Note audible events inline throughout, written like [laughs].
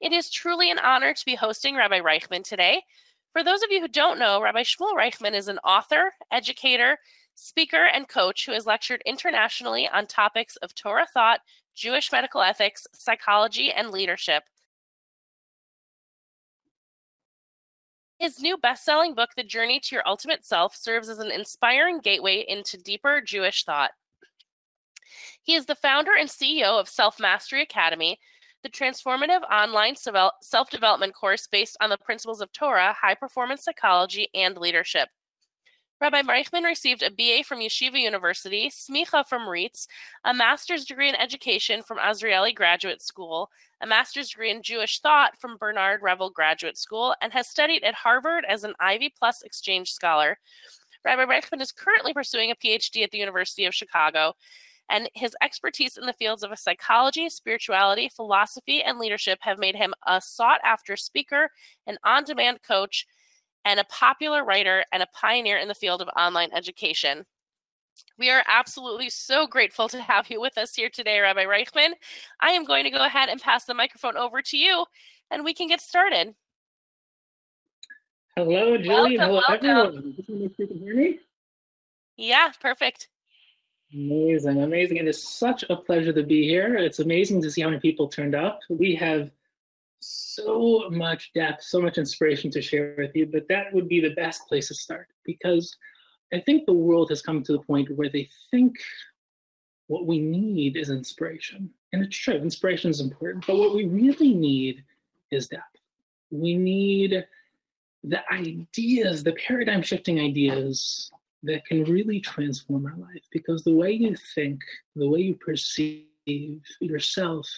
It is truly an honor to be hosting Rabbi Reichman today. For those of you who don't know, Rabbi Shmuel Reichman is an author, educator, speaker, and coach who has lectured internationally on topics of Torah thought, Jewish medical ethics, psychology, and leadership. His new best selling book, The Journey to Your Ultimate Self, serves as an inspiring gateway into deeper Jewish thought. He is the founder and CEO of Self Mastery Academy, the transformative online self development course based on the principles of Torah, high performance psychology, and leadership. Rabbi Reichman received a BA from Yeshiva University, Smicha from RIETS, a master's degree in education from Azrieli Graduate School, a master's degree in Jewish thought from Bernard Revel Graduate School, and has studied at Harvard as an Ivy Plus exchange scholar. Rabbi Reichman is currently pursuing a PhD at the University of Chicago, and his expertise in the fields of psychology, spirituality, philosophy, and leadership have made him a sought after speaker, an on demand coach, and a popular writer and a pioneer in the field of online education. We are absolutely so grateful to have you with us here today, Rabbi Reichman. I am going to go ahead and pass the microphone over to you, and we can get started. Hello, Julie. Hello, welcome. everyone. You can hear me? Yeah, perfect. Amazing, amazing. It is such a pleasure to be here. It's amazing to see how many people turned up. We have so much depth, so much inspiration to share with you, but that would be the best place to start because I think the world has come to the point where they think what we need is inspiration. And it's true, inspiration is important, but what we really need is depth. We need the ideas, the paradigm shifting ideas that can really transform our life because the way you think, the way you perceive yourself,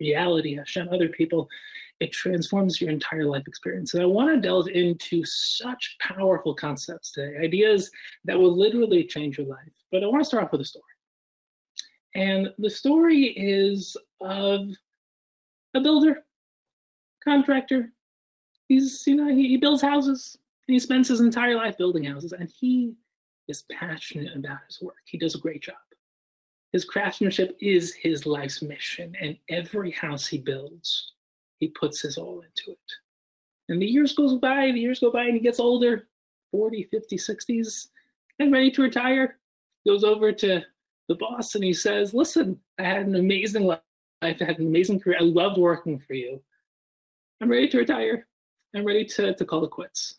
reality, Hashem, other people, it transforms your entire life experience. And I want to delve into such powerful concepts today, ideas that will literally change your life. But I want to start off with a story. And the story is of a builder, contractor. He's, you know, he, he builds houses. He spends his entire life building houses, and he is passionate about his work. He does a great job. His craftsmanship is his life's mission, and every house he builds he puts his all into it. And the years goes by, the years go by, and he gets older, 40, 50, 60s, and ready to retire. Goes over to the boss and he says, Listen, I had an amazing life. I had an amazing career. I loved working for you. I'm ready to retire. I'm ready to, to call it quits.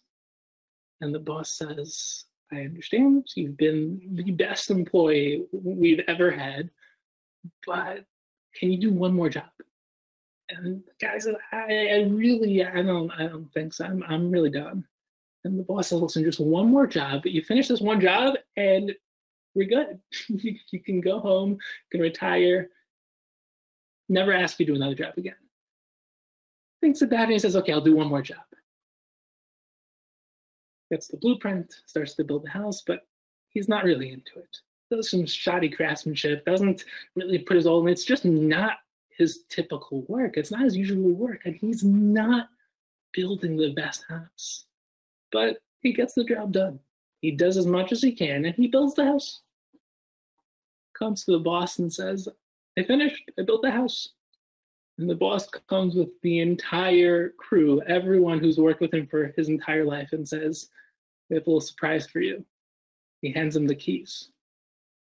And the boss says, I understand. You've been the best employee we've ever had, but can you do one more job? And the guy said, I, I really, I don't, I don't think so. I'm, I'm really done. And the boss says, listen, just one more job. But you finish this one job and we're good. [laughs] you, you can go home, you can retire, never ask you to do another job again. Thinks about it and he says, okay, I'll do one more job. Gets the blueprint, starts to build the house, but he's not really into it. Does some shoddy craftsmanship, doesn't really put his all in. It's just not his typical work. It's not his usual work, and he's not building the best house. But he gets the job done. He does as much as he can, and he builds the house. Comes to the boss and says, I finished. I built the house. And the boss comes with the entire crew, everyone who's worked with him for his entire life, and says, We have a little surprise for you. He hands him the keys.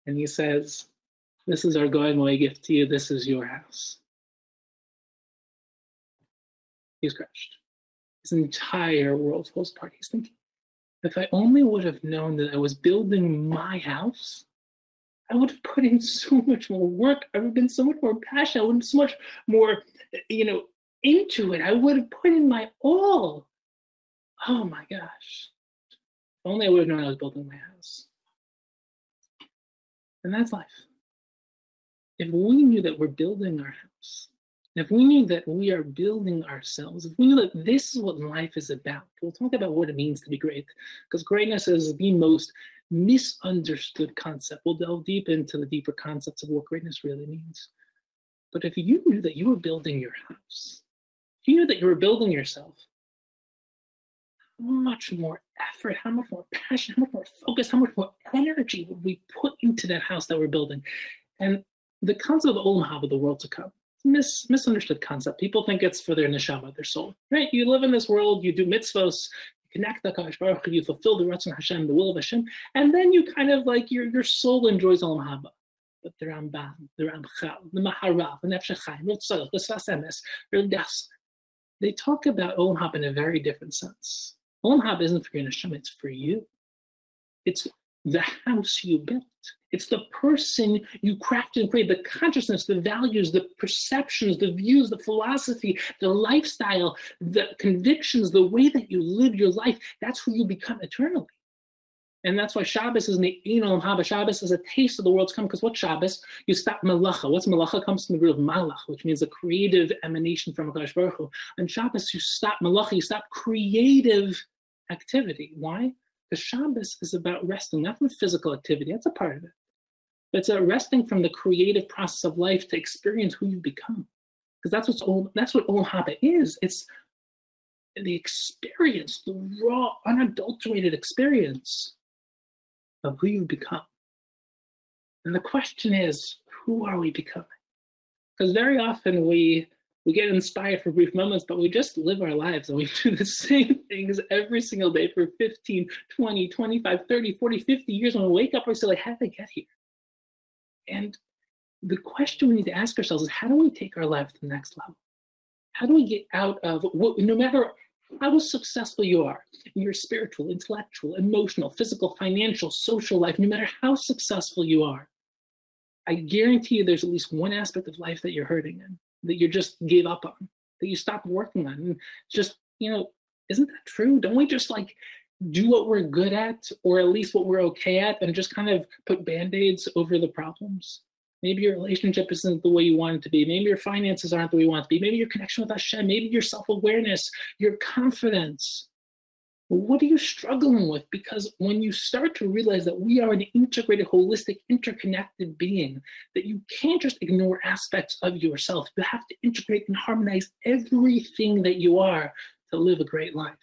And he says, This is our going away gift to you. This is your house. He's crushed. His entire world falls apart. He's thinking, if I only would have known that I was building my house, I would have put in so much more work. I would have been so much more passionate. I would have been so much more, you know, into it. I would have put in my all. Oh my gosh. If only I would have known I was building my house. And that's life. If we knew that we're building our house, if we knew that we are building ourselves, if we knew that this is what life is about, we'll talk about what it means to be great, because greatness is the most misunderstood concept. We'll delve deep into the deeper concepts of what greatness really means. But if you knew that you were building your house, if you knew that you were building yourself, how much more effort, how much more passion, how much more focus, how much more energy would we put into that house that we're building? And the concept of Olam Haba, the world to come, mis- misunderstood concept. People think it's for their neshama, their soul, right? You live in this world, you do mitzvos, connect the Kadosh Baruch you fulfill the Ratzon Hashem, the will of Hashem, and then you kind of like your your soul enjoys Olam Haba. But the Rambam, the Ramchal, the Maharal, the Nefesh the Tzadok, the Sfas Emes, the they talk about Olam Haba in a very different sense. Olam Haba isn't for your neshama; it's for you. It's the house you built. It's the person you crafted and created, the consciousness, the values, the perceptions, the views, the philosophy, the lifestyle, the convictions, the way that you live your life. That's who you become eternally. And that's why Shabbos is Me'ein Olam Haba. Shabbos is a taste of the world's come. Because what Shabbos? You stop malacha. What's malacha? Comes from the root of malach, which means a creative emanation from Hakadosh Baruch Hu. On Shabbos, you stop malacha. You stop creative activity. Why? The Shabbos is about resting, not from physical activity. That's a part of it. But it's a resting from the creative process of life to experience who you become. Because that's what's old, that's what Olam Haba is. It's the experience, the raw, unadulterated experience of who you become. And the question is, who are we becoming? Because very often we we get inspired for brief moments, but we just live our lives and we [laughs] do the same things every single day for 15, 20, 25, 30, 40, 50 years. When we wake up, we say, like, how did I get here? And the question we need to ask ourselves is how do we take our life to the next level? How do we get out of what, no matter how successful you are in your spiritual, intellectual, emotional, physical, financial, social life, no matter how successful you are, I guarantee you there's at least one aspect of life that you're hurting in that you just gave up on, that you stopped working on. And just, you know, isn't that true? Don't we just like do what we're good at, or at least what we're okay at, and just kind of put band aids over the problems? Maybe your relationship isn't the way you want it to be. Maybe your finances aren't the way you want it to be. Maybe your connection with Hashem, maybe your self awareness, your confidence, what are you struggling with? Because when you start to realize that we are an integrated, holistic, interconnected being, that you can't just ignore aspects of yourself. You have to integrate and harmonize everything that you are to live a great life.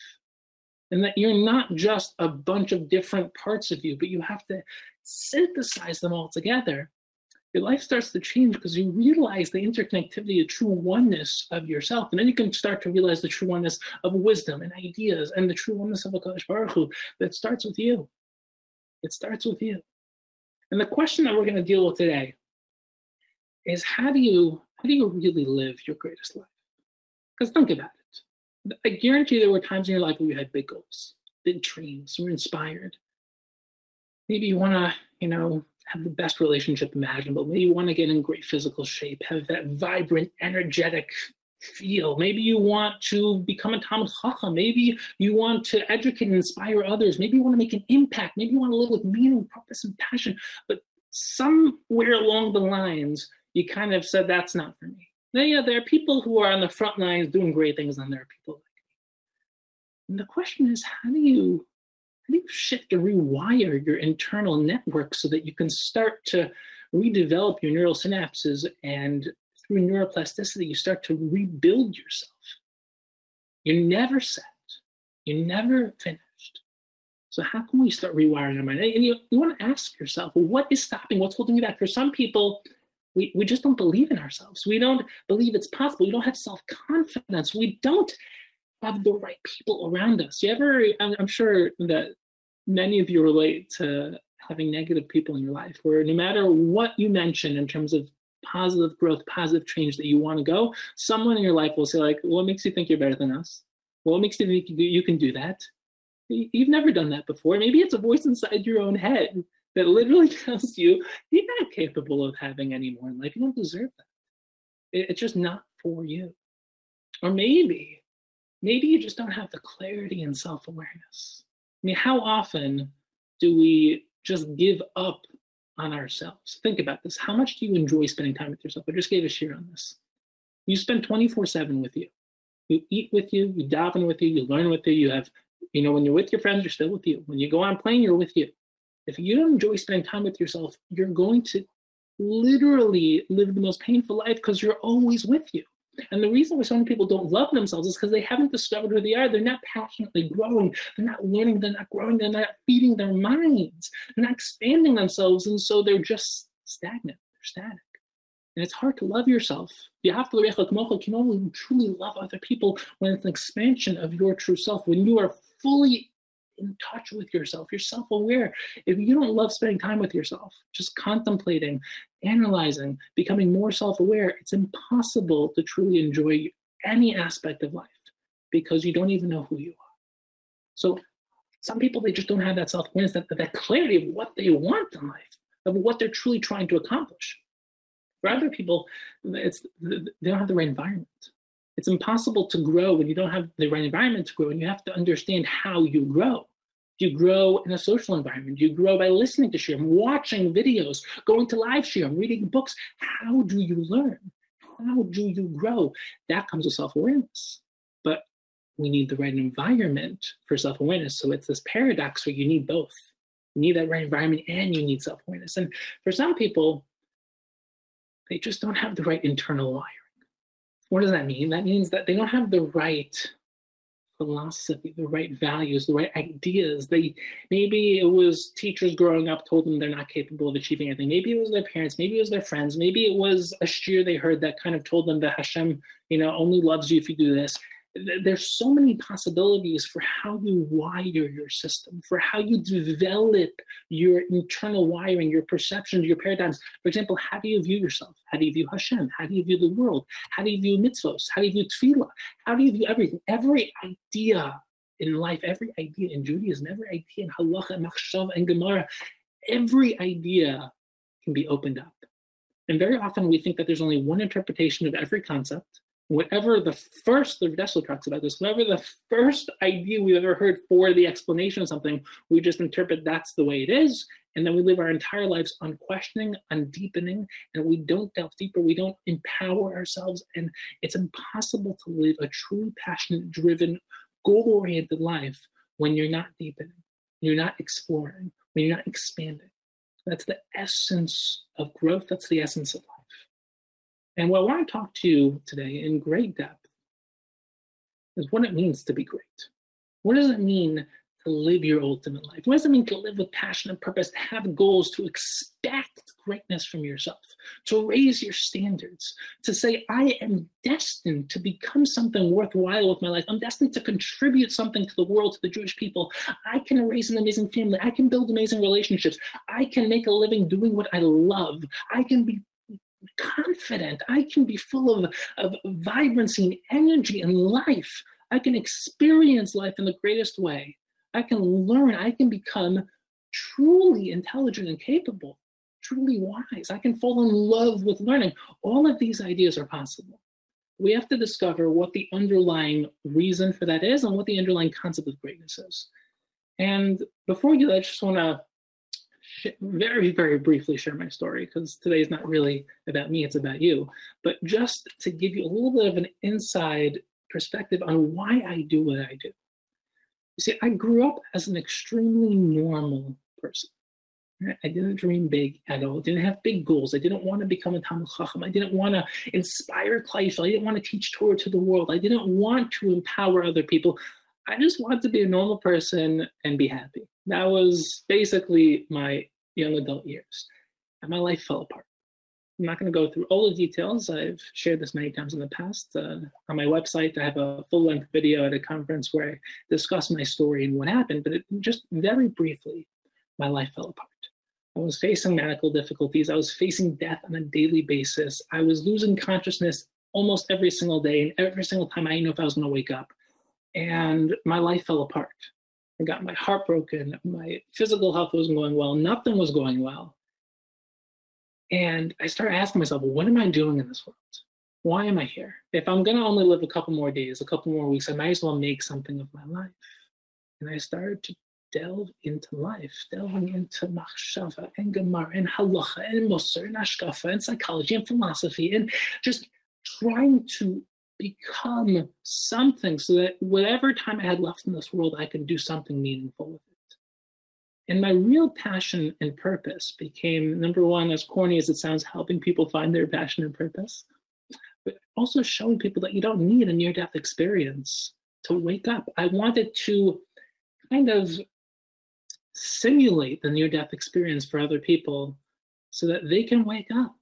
And that you're not just a bunch of different parts of you, but you have to synthesize them all together your life starts to change because you realize the interconnectivity, the true oneness of yourself. And then you can start to realize the true oneness of wisdom and ideas and the true oneness of HaKadosh Baruch Hu that starts with you. It starts with you. And the question that we're going to deal with today is how do you how do you really live your greatest life? Because think about it. I guarantee there were times in your life where you had big goals, big dreams, you were inspired. Maybe you want to, you know, have the best relationship imaginable. Maybe you want to get in great physical shape, have that vibrant, energetic feel. Maybe you want to become a Talmid Chacham. Maybe you want to educate and inspire others. Maybe you want to make an impact. Maybe you want to live with meaning, purpose, and passion. But somewhere along the lines, you kind of said, that's not for me. Now, yeah, there are people who are on the front lines doing great things, and there are people like me. And the question is, how do you how do you shift or rewire your internal network so that you can start to redevelop your neural synapses and through neuroplasticity you start to rebuild yourself? You're never set. You're never finished. So how can we start rewiring our mind? And you, you want to ask yourself well, what is stopping what's holding you back? For some people we, we just don't believe in ourselves. We don't believe it's possible. We don't have self-confidence. We don't have the right people around us. You ever, I'm, I'm sure that many of you relate to having negative people in your life where no matter what you mention in terms of positive growth, positive change that you want to go, someone in your life will say like, what makes you think you're better than us? What makes you think you can do that? You've never done that before. Maybe it's a voice inside your own head that literally [laughs] tells you you're not capable of having any more in life. You don't deserve that. It's just not for you. Or maybe maybe you just don't have the clarity and self awareness. I mean, how often do we just give up on ourselves? Think about this. How much do you enjoy spending time with yourself? I just gave a share on this. You spend 24 7 with you. You eat with you, you daven with you, you learn with you, you have, you know, when you're with your friends, you're still with you. When you go on plane, you're with you. If you don't enjoy spending time with yourself, you're going to literally live the most painful life because you're always with you. And the reason why so many people don't love themselves is because they haven't discovered who they are. They're not passionately growing. They're not learning. They're not growing. They're not feeding their minds. They're not expanding themselves. And so they're just stagnant. They're static. And it's hard to love yourself. You have to you can only truly love other people when it's an expansion of your true self, when you are fully in touch with yourself, you're self aware. If you don't love spending time with yourself, just contemplating, analyzing, becoming more self aware, it's impossible to truly enjoy any aspect of life because you don't even know who you are. So some people, they just don't have that self awareness, that, that clarity of what they want in life, of what they're truly trying to accomplish. For other people, it's they don't have the right environment. It's impossible to grow when you don't have the right environment to grow, and you have to understand how you grow. Do You grow in a social environment. Do You grow by listening to Shiurim, watching videos, going to live Shiurim, reading books. How do you learn? How do you grow? That comes with self awareness. But we need the right environment for self awareness. So it's this paradox where you need both. You need that right environment and you need self awareness. And for some people, they just don't have the right internal wiring. What does that mean? That means that they don't have the right philosophy, the right values, the right ideas. They maybe it was teachers growing up told them they're not capable of achieving anything. Maybe it was their parents, maybe it was their friends, maybe it was a shiur they heard that kind of told them that Hashem, you know, only loves you if you do this there's so many possibilities for how you wire your system, for how you develop your internal wiring, your perceptions, your paradigms. For example, how do you view yourself? How do you view Hashem? How do you view the world? How do you view mitzvos? How do you view tefillah? How do you view everything? Every idea in life, every idea in Judaism, every idea in halacha, and machshav, and gemara, every idea can be opened up. And very often we think that there's only one interpretation of every concept whatever the first, the Dessler talks about this, whatever the first idea we've ever heard for the explanation of something, we just interpret that's the way it is. And then we live our entire lives unquestioning, undeepening, and we don't delve deeper. We don't empower ourselves. And it's impossible to live a truly passionate, driven, goal oriented life when you're not deepening, you're not exploring, when you're not expanding. That's the essence of growth. That's the essence of life. And what I want to talk to you today in great depth is what it means to be great. What does it mean to live your ultimate life? What does it mean to live with passion and purpose, to have goals, to expect greatness from yourself, to raise your standards, to say, I am destined to become something worthwhile with my life. I'm destined to contribute something to the world, to the Jewish people. I can raise an amazing family. I can build amazing relationships. I can make a living doing what I love. I can be confident. I can be full of, of vibrancy and energy and life. I can experience life in the greatest way. I can learn. I can become truly intelligent and capable, truly wise. I can fall in love with learning. All of these ideas are possible. We have to discover what the underlying reason for that is and what the underlying concept of greatness is. And before you, I just want to very, very briefly share my story because today is not really about me, it's about you. But just to give you a little bit of an inside perspective on why I do what I do. You see, I grew up as an extremely normal person. I didn't dream big at all. I didn't have big goals. I didn't want to become a Talmid Chacham. I didn't want to inspire Klal I didn't want to teach Torah to the world. I didn't want to empower other people. I just wanted to be a normal person and be happy. That was basically my young adult years. And my life fell apart. I'm not going to go through all the details. I've shared this many times in the past. Uh, on my website, I have a full length video at a conference where I discuss my story and what happened, but it, just very briefly, my life fell apart. I was facing medical difficulties. I was facing death on a daily basis. I was losing consciousness almost every single day, and every single time I know if I was going to wake up. And my life fell apart. I got my heart broken. My physical health wasn't going well. Nothing was going well. And I started asking myself, what am I doing in this world? Why am I here? If I'm going to only live a couple more days, a couple more weeks, I might as well make something of my life. And I started to delve into life, delving into machshava and gemara and halacha and musar and hashkafa and psychology and philosophy and just trying to become something so that whatever time I had left in this world, I could do something meaningful with it. And my real passion and purpose became number one, as corny as it sounds, helping people find their passion and purpose, but also showing people that you don't need a near death experience to wake up. I wanted to kind of simulate the near death experience for other people so that they can wake up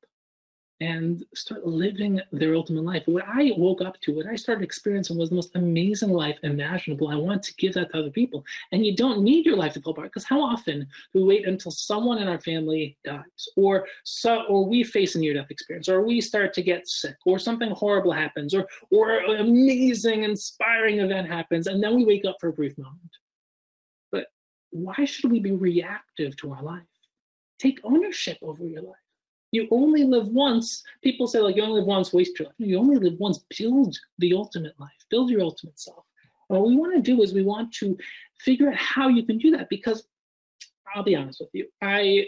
and start living their ultimate life. What I woke up to, what I started experiencing was the most amazing life imaginable. I want to give that to other people. And you don't need your life to fall apart because how often do we wait until someone in our family dies or so or we face a near-death experience or we start to get sick or something horrible happens or or an amazing, inspiring event happens, and then we wake up for a brief moment. But why should we be reactive to our life? Take ownership over your life you only live once. People say, like, you only live once, waste your life. You only live once, build the ultimate life, build your ultimate self. And what we want to do is we want to figure out how you can do that because I'll be honest with you. I,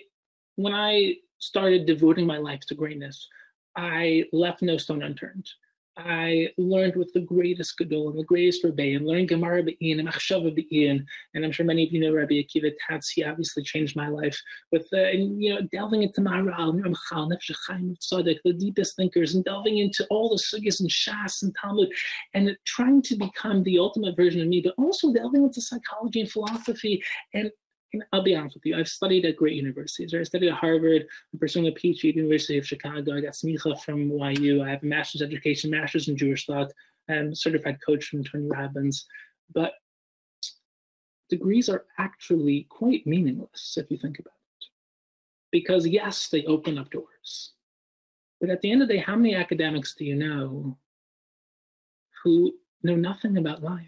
when I started devoting my life to greatness, I left no stone unturned. I learned with the greatest Gadol and the greatest rebbe, and learning Gemara Be'in and Machshava Be'in, and I'm sure many of you know Rabbi Akiva Tatz. He obviously changed my life with, uh, you know, delving into Maharal, Ramchal, Nefesh Chaim Tzaddik, the deepest thinkers, and delving into all the sugyas and Shas and Talmud, and trying to become the ultimate version of me, but also delving into psychology and philosophy and I'll be honest with you, I've studied at great universities. Right? I studied at Harvard, I'm pursuing a PhD at the University of Chicago. I got smicha from YU. I have a master's education, master's in Jewish thought. I'm certified coach from Tony Robbins. But degrees are actually quite meaningless if you think about it. Because yes, they open up doors. But at the end of the day, how many academics do you know who know nothing about life?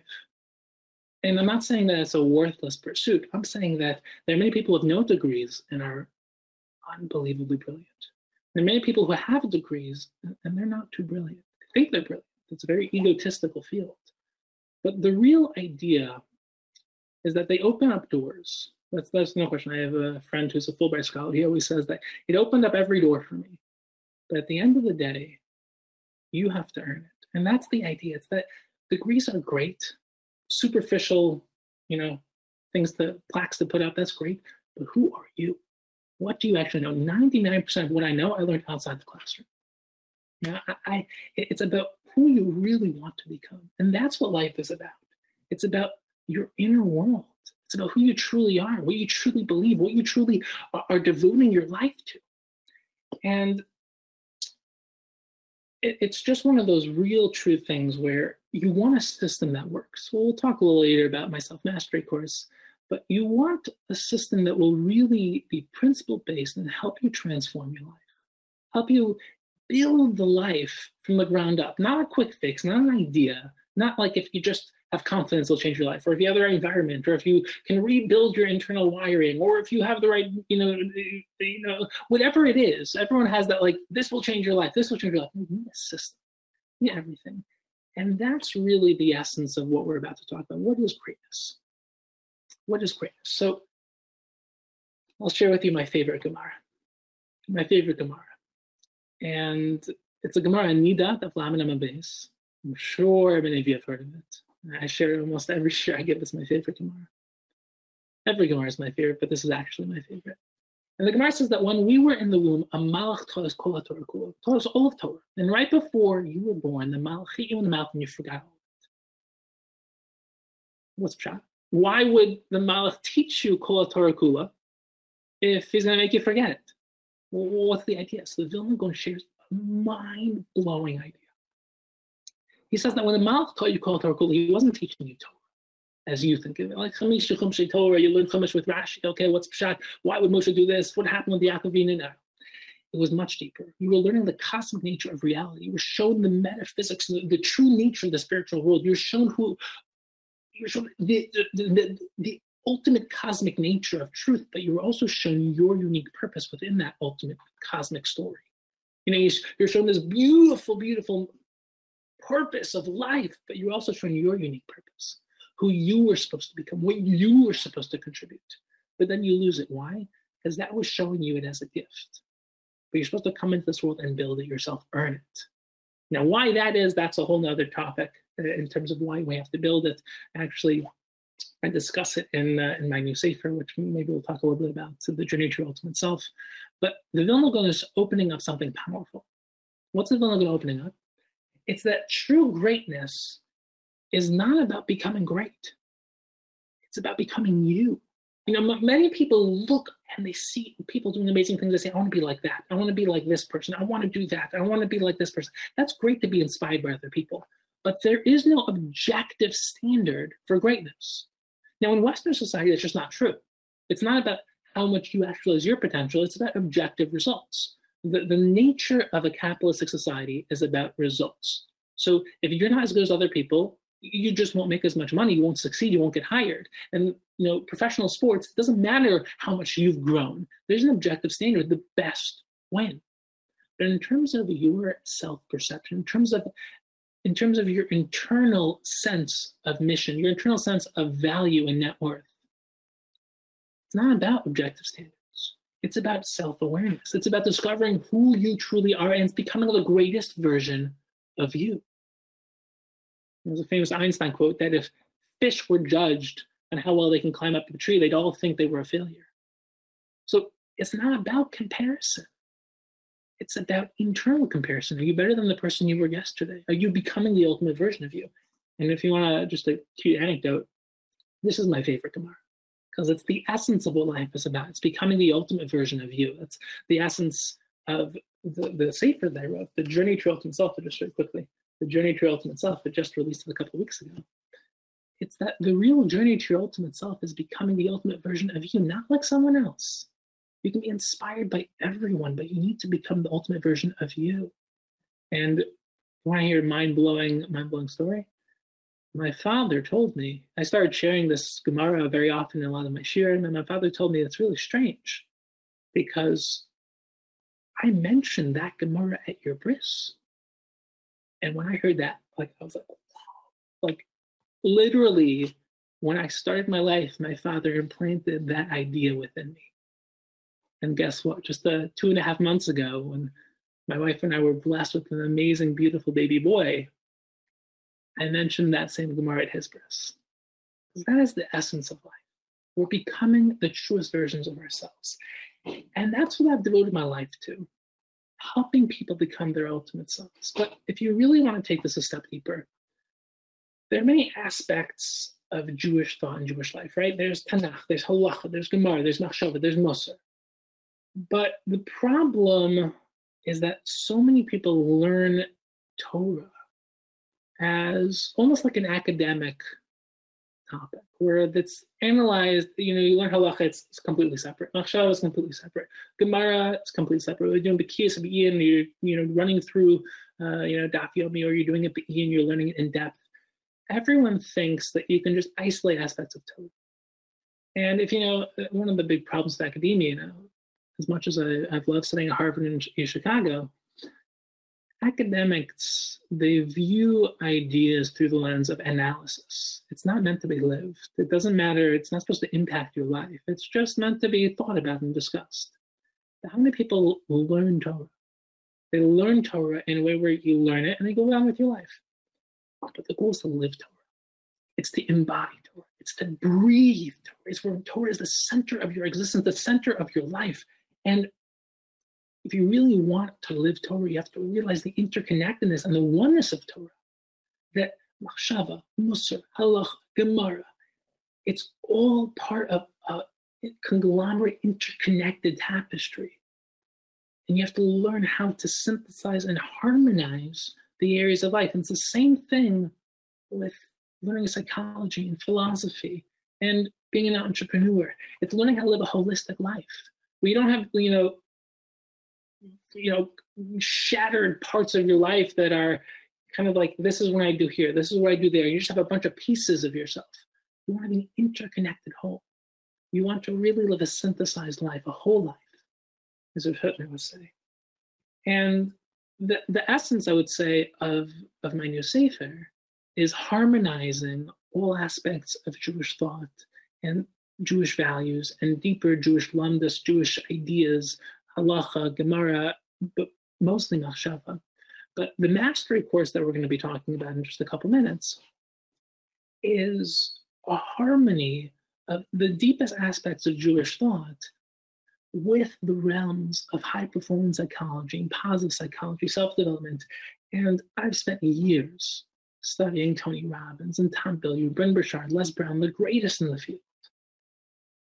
And I'm not saying that it's a worthless pursuit. I'm saying that there are many people with no degrees and are unbelievably brilliant. There are many people who have degrees and they're not too brilliant. They think they're brilliant. It's a very egotistical field. But the real idea is that they open up doors. That's, that's no question. I have a friend who's a Fulbright scholar. He always says that it opened up every door for me. But at the end of the day, you have to earn it. And that's the idea. It's that degrees are great superficial, you know, things that plaques to put out, that's great. But who are you? What do you actually know? 99% of what I know, I learned outside the classroom. Now, I, I, it's about who you really want to become. And that's what life is about. It's about your inner world. It's about who you truly are, what you truly believe, what you truly are, are devoting your life to. And it's just one of those real true things where you want a system that works. we'll talk a little later about my self mastery course, but you want a system that will really be principle based and help you transform your life, help you build the life from the ground up, not a quick fix, not an idea, not like if you just have confidence it'll change your life, or if you have the right environment, or if you can rebuild your internal wiring, or if you have the right, you know, you know, whatever it is. Everyone has that like this will change your life, this will change your life. A system, need everything. And that's really the essence of what we're about to talk about. What is greatness? What is greatness? So I'll share with you my favorite Gemara. My favorite Gemara. And it's a Gemara in Nida of Lamed Amabes. I'm sure many of you have heard of it. I share almost every year I give this my favorite Gemara. Every Gemara is my favorite, but this is actually my favorite. And the Gemara says that when we were in the womb, a malach taught us kol Torah kula, taught us all of Torah. And right before you were born, the malach hit you in the mouth and you forgot all of it. What's pshat? Why would the malach teach you kol Torah kula if he's going to make you forget it? Well, what's the idea? So the Vilna Gaon shares a mind-blowing idea. He says that when the malach taught you kol Torah he wasn't teaching you Torah as you think of it. Like Chamish Chumshe Torah, you learn Chumash with Rashi. Okay, what's Pshat? Why would Moshe do this? What happened with the Yaakov now? It was much deeper. You were learning the cosmic nature of reality. You were shown the metaphysics, the, the true nature of the spiritual world. You're shown who, you're shown the, the, the, the ultimate cosmic nature of truth, but you were also shown your unique purpose within that ultimate cosmic story. You know, you're shown this beautiful, beautiful purpose of life, but you're also showing your unique purpose who you were supposed to become, what you were supposed to contribute. But then you lose it. Why? Because that was showing you it as a gift. But you're supposed to come into this world and build it yourself, earn it. Now, why that is, that's a whole nother topic uh, in terms of why we have to build it. Actually, I discuss it in uh, in my new sefer, which maybe we'll talk a little bit about so the journey to your ultimate self. But the Vilna Gaon is opening up something powerful. What's the Vilna Gaon opening up? It's that true greatness is not about becoming great. It's about becoming you. You know, many people look and they see people doing amazing things. They say, I want to be like that. I want to be like this person. I want to do that. I want to be like this person. That's great to be inspired by other people. But there is no objective standard for greatness. Now, in Western society, that's just not true. It's not about how much you actualize your potential, it's about objective results. The, the nature of a capitalistic society is about results. So if you're not as good as other people, you just won't make as much money, you won't succeed, you won't get hired. And you know, professional sports, it doesn't matter how much you've grown. There's an objective standard, the best win. But in terms of your self-perception, in terms of in terms of your internal sense of mission, your internal sense of value and net worth, it's not about objective standards. It's about self awareness. It's about discovering who you truly are and it's becoming the greatest version of you. There's a famous Einstein quote that if fish were judged on how well they can climb up the tree, they'd all think they were a failure. So it's not about comparison. It's about internal comparison. Are you better than the person you were yesterday? Are you becoming the ultimate version of you? And if you want to, just a cute anecdote, this is my favorite Gemara because it's the essence of what life is about. It's becoming the ultimate version of you. That's the essence of the, the Sefer that I wrote, The Journey to Ultimate Self, just very quickly. The Journey to Ultimate Self, it just released it a couple weeks ago. It's that the real journey to your ultimate self is becoming the ultimate version of you, not like someone else. You can be inspired by everyone, but you need to become the ultimate version of you. And want to hear a mind blowing, mind blowing story? My father told me, I started sharing this Gemara very often in a lot of my shiurim, and my father told me it's really strange because I mentioned that Gemara at your bris. And when I heard that, like I was like, wow. Like literally, when I started my life, my father implanted that idea within me. And guess what? Just uh, two and a half months ago, when my wife and I were blessed with an amazing, beautiful baby boy, I mentioned that same Gemara at his bris. That is the essence of life. We're becoming the truest versions of ourselves. And that's what I've devoted my life to helping people become their ultimate selves. But if you really want to take this a step deeper, there are many aspects of Jewish thought and Jewish life, right? There's Tanakh, there's Halacha, there's Gemara, there's Machshava, there's Musar. But the problem is that so many people learn Torah as almost like an academic topic where that's analyzed, you know, you learn halacha, it's, it's completely separate. Machshava is completely separate. Gemara is completely separate. You're doing Bekiyas B'Iyan, you're, you know, running through, uh, you know, Daf Yomi, or you're doing it B'Iyan, you're learning it in depth. Everyone thinks that you can just isolate aspects of Torah. And if you know, one of the big problems with academia, you know, as much as I, I've loved studying at Harvard and in Chicago, academics they view ideas through the lens of analysis. It's not meant to be lived. It doesn't matter. It's not supposed to impact your life. It's just meant to be thought about and discussed. How many people learn torah? They learn torah in a way where you learn it and they go on with your life. But the goal is to live torah. It's to embody torah. It's to breathe torah. It's where torah is the center of your existence the center of your life. And if you really want to live Torah, you have to realize the interconnectedness and the oneness of Torah. That machshava, musar, halach, gemara, it's all part of a conglomerate, interconnected tapestry. And you have to learn how to synthesize and harmonize the areas of life. And it's the same thing with learning psychology and philosophy and being an entrepreneur. It's learning how to live a holistic life. We don't have, you know, you know shattered parts of your life that are kind of like this is what I do here, this is what I do there. You just have a bunch of pieces of yourself. You want to be an interconnected whole. You want to really live a synthesized life, a whole life, as Hutner would say. And the, the essence, I would say, of, of my new Sefer is harmonizing all aspects of Jewish thought and Jewish values and deeper Jewish lumdus, Jewish ideas halacha, Gemara, but mostly machshava. But the mastery course that we're going to be talking about in just a couple minutes is a harmony of the deepest aspects of Jewish thought with the realms of high performance psychology and positive psychology, self development. And I've spent years studying Tony Robbins and Tom Bilyeu, Brendon Burchard, Les Brown, the greatest in the field.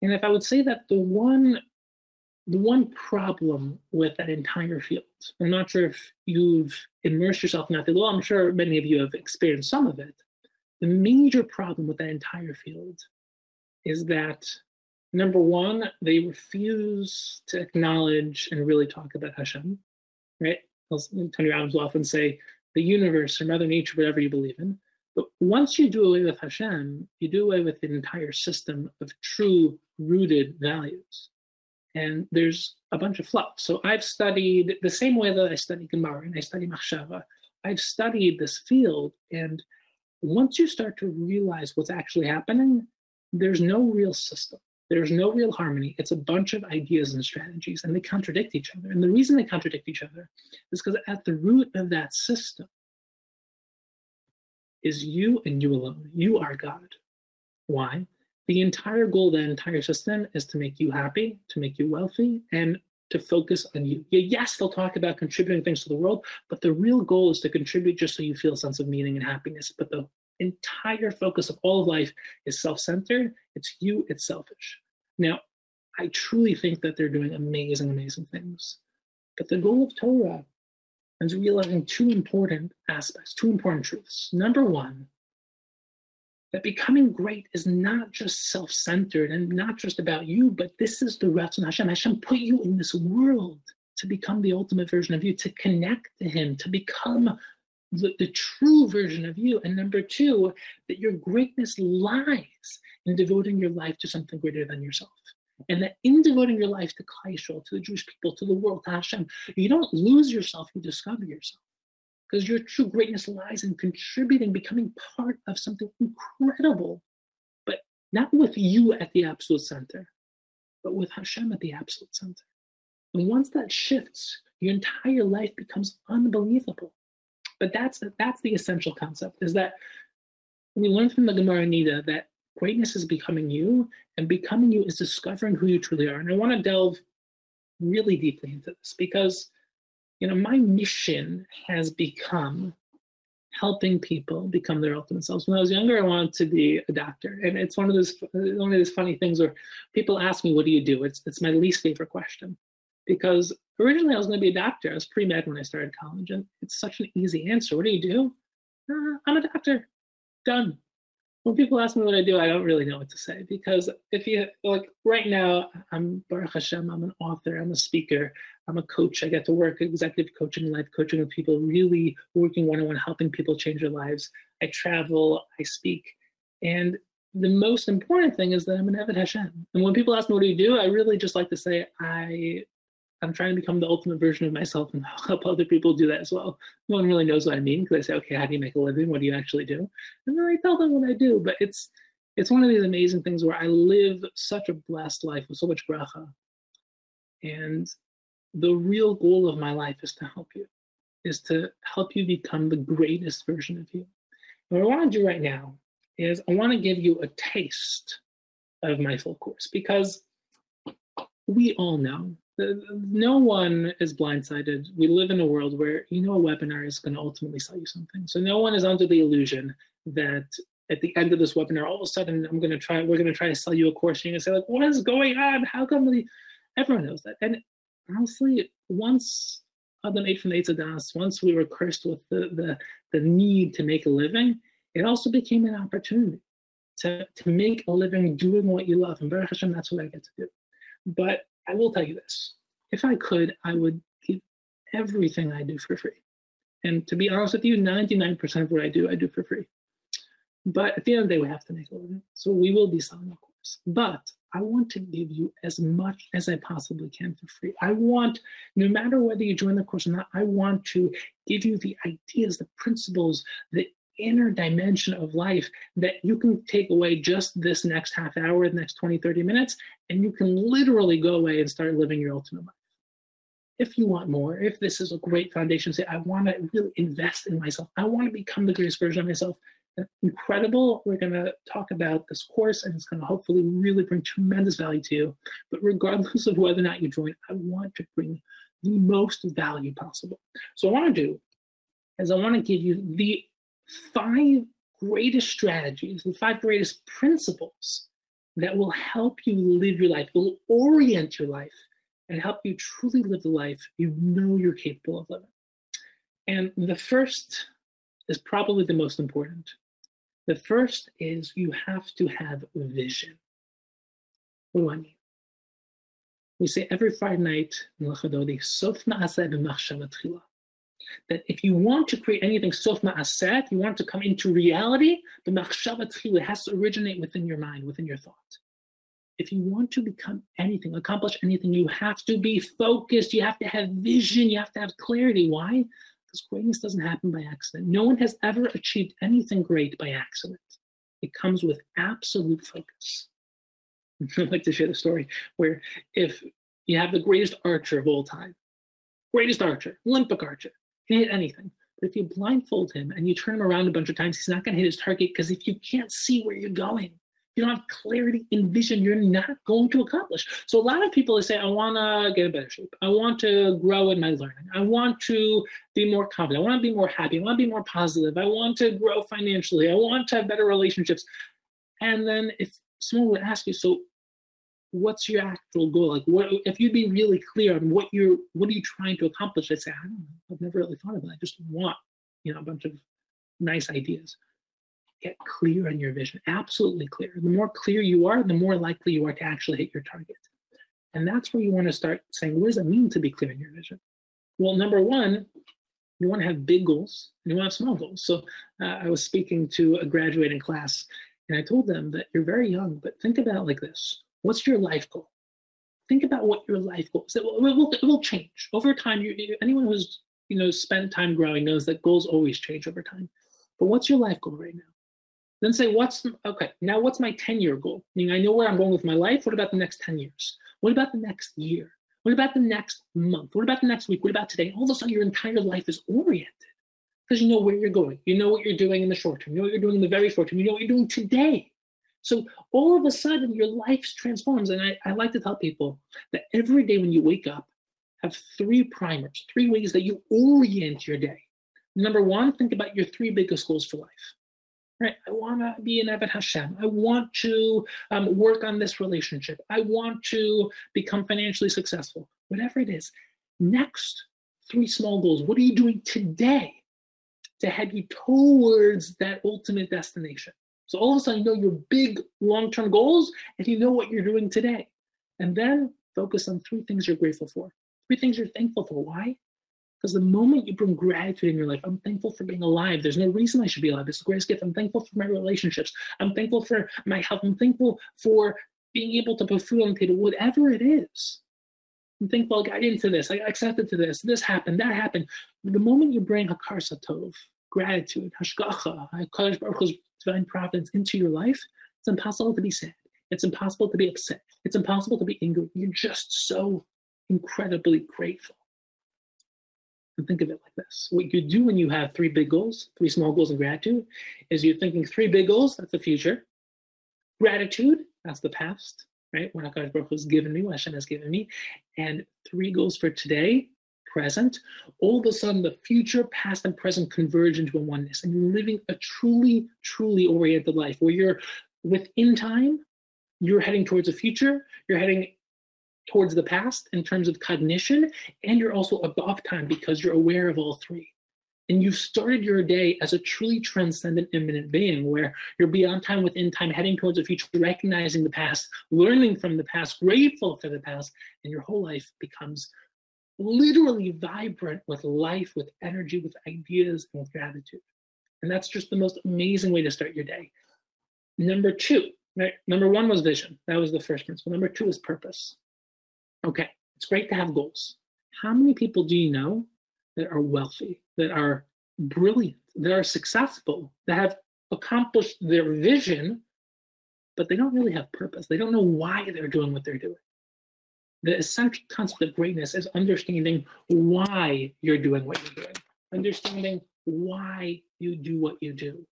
And if I would say that the one the one problem with that entire field, I'm not sure if you've immersed yourself in that well, I'm sure many of you have experienced some of it. The major problem with that entire field is that number one, they refuse to acknowledge and really talk about Hashem, right? Tony Robbins will often say, the universe or Mother Nature, whatever you believe in. But once you do away with Hashem, you do away with the entire system of true rooted values. And there's a bunch of fluff. So I've studied the same way that I study Gemara and I study Machshava. I've studied this field. And once you start to realize what's actually happening, there's no real system. There's no real harmony. It's a bunch of ideas and strategies, and they contradict each other. And the reason they contradict each other is because at the root of that system is you and you alone. You are God. Why? The entire goal of that entire system is to make you happy, to make you wealthy, and to focus on you. Yes, they'll talk about contributing things to the world, but the real goal is to contribute just so you feel a sense of meaning and happiness. But the entire focus of all of life is self-centered. It's you, it's selfish. Now, I truly think that they're doing amazing, amazing things. But the goal of Torah is realizing two important aspects, two important truths. Number one, that becoming great is not just self-centered and not just about you, but this is the Ratzon Hashem. Hashem put you in this world to become the ultimate version of you, to connect to Him, to become the, the true version of you. And number two, that your greatness lies in devoting your life to something greater than yourself. And that in devoting your life to Klal Yisrael, to the Jewish people, to the world, to Hashem, you don't lose yourself, you discover yourself. Because your true greatness lies in contributing, becoming part of something incredible, but not with you at the absolute center, but with Hashem at the absolute center. And once that shifts, your entire life becomes unbelievable. But that's that's the essential concept is that we learn from the Gemara Nida that greatness is becoming you, and becoming you is discovering who you truly are. And I want to delve really deeply into this because you know my mission has become helping people become their ultimate selves. When I was younger, I wanted to be a doctor, and it's one of those one of those funny things where people ask me, "What do you do?" It's it's my least favorite question because originally I was going to be a doctor. I was pre med when I started college, and it's such an easy answer. What do you do? Uh, I'm a doctor. Done. When people ask me what I do, I don't really know what to say because if you like right now, I'm Baruch Hashem, I'm an author, I'm a speaker, I'm a coach. I get to work executive coaching, life coaching with people, really working one on one, helping people change their lives. I travel, I speak. And the most important thing is that I'm an Eved Hashem. And when people ask me what do you do, I really just like to say I I'm trying to become the ultimate version of myself and [laughs] help other people do that as well. No one really knows what I mean because I say, okay, how do you make a living? What do you actually do? And then I tell them what I do. But it's it's one of these amazing things where I live such a blessed life with so much bracha. And the real goal of my life is to help you, is to help you become the greatest version of you. And what I want to do right now is I want to give you a taste of my full course because we all know uh, no one is blindsided. We live in a world where you know a webinar is going to ultimately sell you something. So no one is under the illusion that at the end of this webinar, all of a sudden I'm going to try, we're going to try to sell you a course. And you're going to say like, what is going on? How come the, everyone knows that? And honestly, once Adam ate from the Eitz Hadaas, once we were cursed with the, the, the need to make a living, it also became an opportunity to, to make a living doing what you love. And Baruch Hashem, that's what I get to do. But I will tell you this if I could, I would give everything I do for free. And to be honest with you, 99% of what I do, I do for free. But at the end of the day, we have to make a living. So we will be selling a course. But I want to give you as much as I possibly can for free. I want, no matter whether you join the course or not, I want to give you the ideas, the principles, the inner dimension of life that you can take away just this next half hour, the next 20, 30 minutes, and you can literally go away and start living your ultimate life. If you want more, if this is a great foundation, say, I want to really invest in myself, I want to become the greatest version of myself. Incredible. We're going to talk about this course, and it's going to hopefully really bring tremendous value to you. But regardless of whether or not you join, I want to bring the most value possible. So, what I want to do is I want to give you the five greatest strategies, the five greatest principles that will help you live your life, will orient your life, and help you truly live the life you know you're capable of living. And the first is probably the most important. The first is you have to have vision. What do I mean? We say every Friday night in Sof that if you want to create anything sof ma'aseh, you want to come into reality, the machshavat has to originate within your mind, within your thought. If you want to become anything, accomplish anything, you have to be focused. You have to have vision. You have to have clarity. Why? Because greatness doesn't happen by accident. No one has ever achieved anything great by accident. It comes with absolute focus. [laughs] I'd like to share the story where if you have the greatest archer of all time, greatest archer, Olympic archer, can hit anything. But if you blindfold him and you turn him around a bunch of times, he's not going to hit his target because if you can't see where you're going, you don't have clarity in vision, you're not going to accomplish. So a lot of people say, I want to get a better shape. I want to grow in my learning. I want to be more confident. I want to be more happy. I want to be more positive. I want to grow financially. I want to have better relationships. And then if someone would ask you, so what's your actual goal? Like, what if you'd be really clear on what you're, what are you trying to accomplish? I'd say, I don't know. I've never really thought of it. I just want, you know, a bunch of nice ideas. Get clear on your vision, absolutely clear. The more clear you are, the more likely you are to actually hit your target. And that's where you want to start saying, what does it mean to be clear in your vision? Well, number one, you want to have big goals and you want to have small goals. So uh, I was speaking to a graduating class and I told them that you're very young, but think about like this What's your life goal? Think about what your life goal is. It will, it will, it will change over time. You, anyone who's you know spent time growing knows that goals always change over time. But what's your life goal right now? Then say, what's okay? Now, what's my 10-year goal? Meaning, I know where I'm going with my life. What about the next 10 years? What about the next year? What about the next month? What about the next week? What about today? All of a sudden, your entire life is oriented because you know where you're going. You know what you're doing in the short term. You know what you're doing in the very short term. You know what you're doing today. So all of a sudden, your life transforms. And I, I like to tell people that every day when you wake up, have three primers, three ways that you orient your day. Number one, think about your three biggest goals for life. Right? I want to be an Eved Hashem. I want to um, work on this relationship. I want to become financially successful. Whatever it is. Next, three small goals. What are you doing today to head you towards that ultimate destination? So all of a sudden, you know your big long term goals and you know what you're doing today. And then focus on three things you're grateful for, three things you're thankful for. Why? Because the moment you bring gratitude in your life, I'm thankful for being alive. There's no reason I should be alive. It's the greatest gift. I'm thankful for my relationships. I'm thankful for my health. I'm thankful for being able to put food on the table, whatever it is. I'm thankful I got into this. I accepted to this. This happened. That happened. The moment you bring Hakaras Hatov, gratitude, Hashgacha, Hakadosh Baruch Hu's divine providence into your life, it's impossible to be sad. It's impossible to be upset. It's impossible to be angry. You're just so incredibly grateful. And think of it like this. What you do when you have three big goals, three small goals in gratitude, is you're thinking three big goals, that's the future. Gratitude, that's the past, right? What HaKadosh Baruch has given me, what Hashem has given me. And three goals for today, present, all of a sudden the future, past, and present converge into a oneness. And you're living a truly, truly oriented life where you're within time, you're heading towards the future, you're heading towards the past in terms of cognition, and you're also above time because you're aware of all three. And you've started your day as a truly transcendent immanent being where you're beyond time, within time, heading towards the future, recognizing the past, learning from the past, grateful for the past, and your whole life becomes literally vibrant with life, with energy, with ideas, and with gratitude. And that's just the most amazing way to start your day. Number two, right? Number one was vision. That was the first principle. Number two is purpose. Okay, it's great to have goals. How many people do you know that are wealthy, that are brilliant, that are successful, that have accomplished their vision, but they don't really have purpose? They don't know why they're doing what they're doing the essential concept of greatness is understanding why you're doing what you're doing, understanding why you do what you do.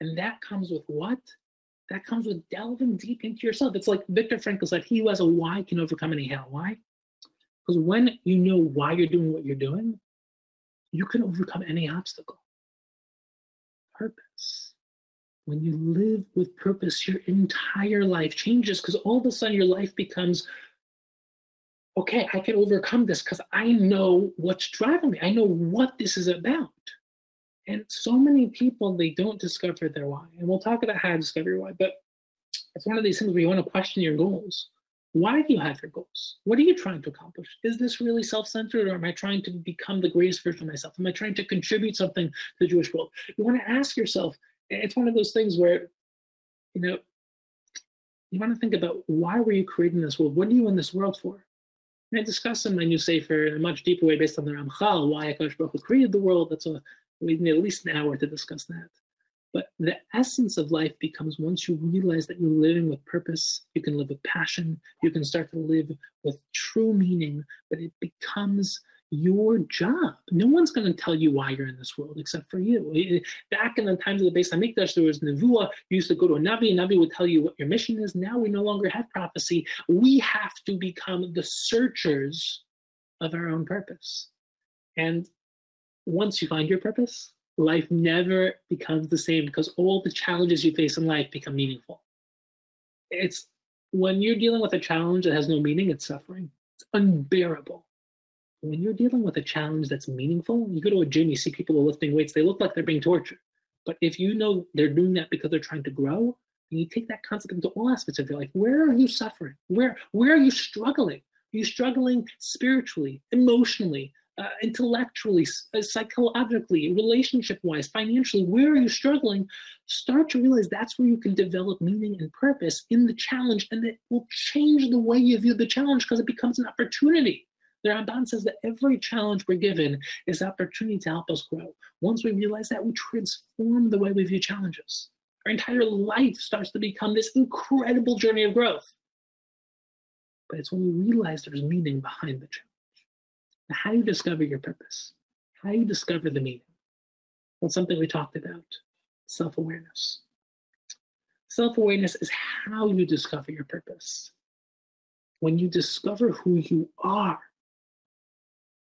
And that comes with what? That comes with delving deep into yourself. It's like Viktor Frankl said, he who has a why can overcome any hell. Why? Because when you know why you're doing what you're doing, you can overcome any obstacle. Purpose. when you live with purpose, your entire life changes because all of a sudden your life becomes okay, I can overcome this because I know what's driving me. I know what this is about. And so many people, they don't discover their why. And we'll talk about how to discover your why, but it's one of these things where you want to question your goals. Why do you have your goals? What are you trying to accomplish? Is this really self centered or am I trying to become the greatest version of myself? Am I trying to contribute something to the Jewish world? You want to ask yourself, it's one of those things where, you know, you want to think about why were you creating this world? What are you in this world for? And I discuss in my new Sefer in a much deeper way based on the Ramchal, why Hakadosh Baruch created the world. That's a, we need at least an hour to discuss that. But the essence of life becomes once you realize that you're living with purpose, you can live with passion, you can start to live with true meaning, but it becomes your job. No one's going to tell you why you're in this world except for you. Back in the times of the Beis Hamikdash, there was Nevuah. You used to go to a Navi, and Navi would tell you what your mission is. Now we no longer have prophecy. We have to become the searchers of our own purpose. And once you find your purpose, life never becomes the same because all the challenges you face in life become meaningful. It's when you're dealing with a challenge that has no meaning, it's suffering. It's unbearable when you're dealing with a challenge that's meaningful, you go to a gym, you see people lifting weights, they look like they're being tortured. But if you know they're doing that because they're trying to grow, and you take that concept into all aspects of your life, where are you suffering? Where where are you struggling? Are you struggling spiritually, emotionally, uh, intellectually, uh, psychologically, relationship wise, financially? Where are you struggling? Start to realize that's where you can develop meaning and purpose in the challenge, and it will change the way you view the challenge because it becomes an opportunity. The Ramban says that every challenge we're given is an opportunity to help us grow. Once we realize that, we transform the way we view challenges. Our entire life starts to become this incredible journey of growth. But it's when we realize there's meaning behind the challenge. How you discover your purpose? How you discover the meaning? Well, something we talked about self awareness. Self awareness is how you discover your purpose. When you discover who you are,